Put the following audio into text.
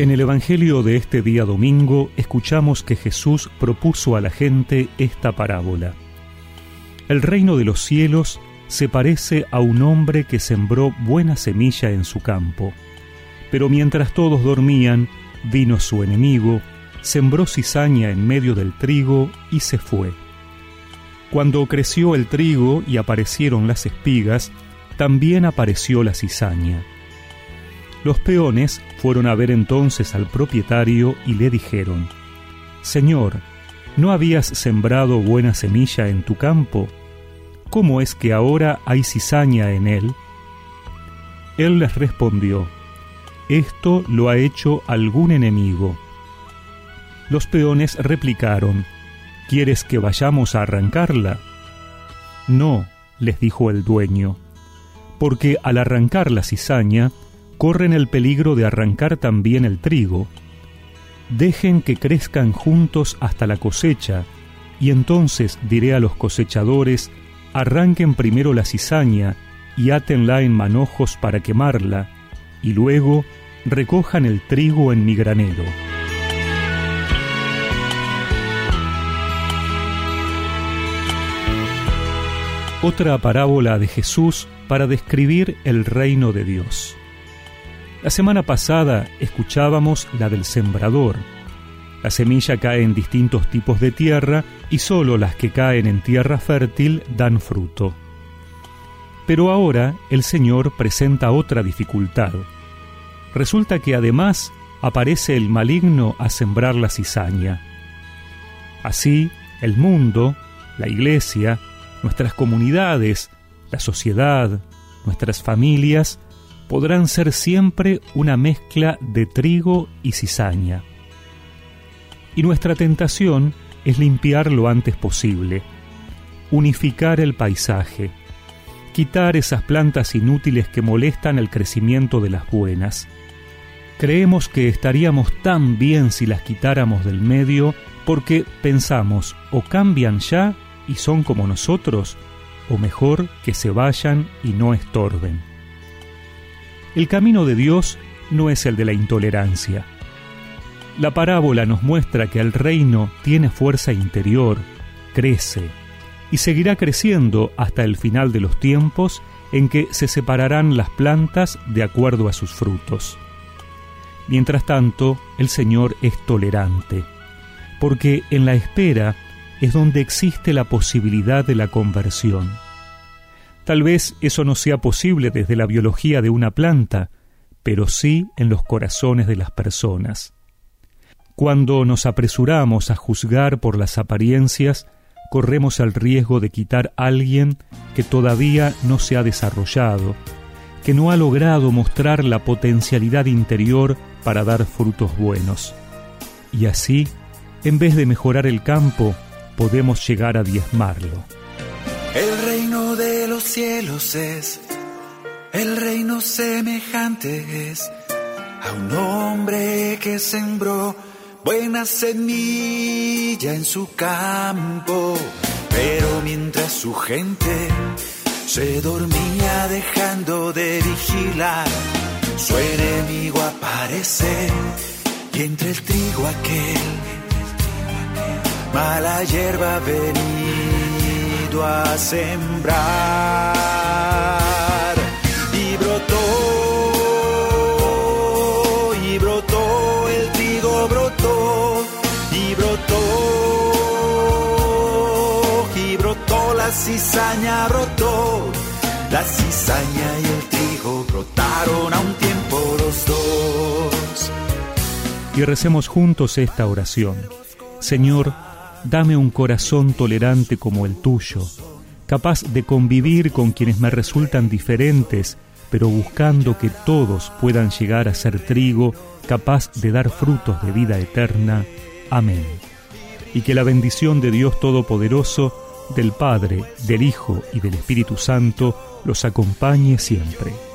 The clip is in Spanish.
En el Evangelio de este día domingo escuchamos que Jesús propuso a la gente esta parábola. El reino de los cielos se parece a un hombre que sembró buena semilla en su campo. Pero mientras todos dormían, vino su enemigo, sembró cizaña en medio del trigo y se fue. Cuando creció el trigo y aparecieron las espigas, también apareció la cizaña. Los peones fueron a ver entonces al propietario y le dijeron, Señor, ¿no habías sembrado buena semilla en tu campo? ¿Cómo es que ahora hay cizaña en él? Él les respondió, Esto lo ha hecho algún enemigo. Los peones replicaron, ¿Quieres que vayamos a arrancarla? No, les dijo el dueño, porque al arrancar la cizaña, corren el peligro de arrancar también el trigo. Dejen que crezcan juntos hasta la cosecha, y entonces diré a los cosechadores, arranquen primero la cizaña y átenla en manojos para quemarla, y luego recojan el trigo en mi granero. Otra parábola de Jesús para describir el reino de Dios. La semana pasada escuchábamos la del sembrador. La semilla cae en distintos tipos de tierra y solo las que caen en tierra fértil dan fruto. Pero ahora el Señor presenta otra dificultad. Resulta que además aparece el maligno a sembrar la cizaña. Así, el mundo, la iglesia, nuestras comunidades, la sociedad, nuestras familias, podrán ser siempre una mezcla de trigo y cizaña. Y nuestra tentación es limpiar lo antes posible, unificar el paisaje, quitar esas plantas inútiles que molestan el crecimiento de las buenas. Creemos que estaríamos tan bien si las quitáramos del medio porque pensamos o cambian ya y son como nosotros, o mejor que se vayan y no estorben. El camino de Dios no es el de la intolerancia. La parábola nos muestra que el reino tiene fuerza interior, crece, y seguirá creciendo hasta el final de los tiempos en que se separarán las plantas de acuerdo a sus frutos. Mientras tanto, el Señor es tolerante, porque en la espera es donde existe la posibilidad de la conversión. Tal vez eso no sea posible desde la biología de una planta, pero sí en los corazones de las personas. Cuando nos apresuramos a juzgar por las apariencias, corremos el riesgo de quitar a alguien que todavía no se ha desarrollado, que no ha logrado mostrar la potencialidad interior para dar frutos buenos. Y así, en vez de mejorar el campo, podemos llegar a diezmarlo. El reino de los cielos es, el reino semejante es a un hombre que sembró buena semilla en su campo, pero mientras su gente se dormía dejando de vigilar, su enemigo aparece y entre el trigo aquel mala hierba venía a sembrar. Y brotó, y brotó, el trigo brotó, y brotó, y brotó, la cizaña brotó. La cizaña y el trigo brotaron a un tiempo los dos. Y recemos juntos esta oración. Señor, Dame un corazón tolerante como el tuyo, capaz de convivir con quienes me resultan diferentes, pero buscando que todos puedan llegar a ser trigo capaz de dar frutos de vida eterna. Amén. Y que la bendición de Dios Todopoderoso, del Padre, del Hijo y del Espíritu Santo los acompañe siempre.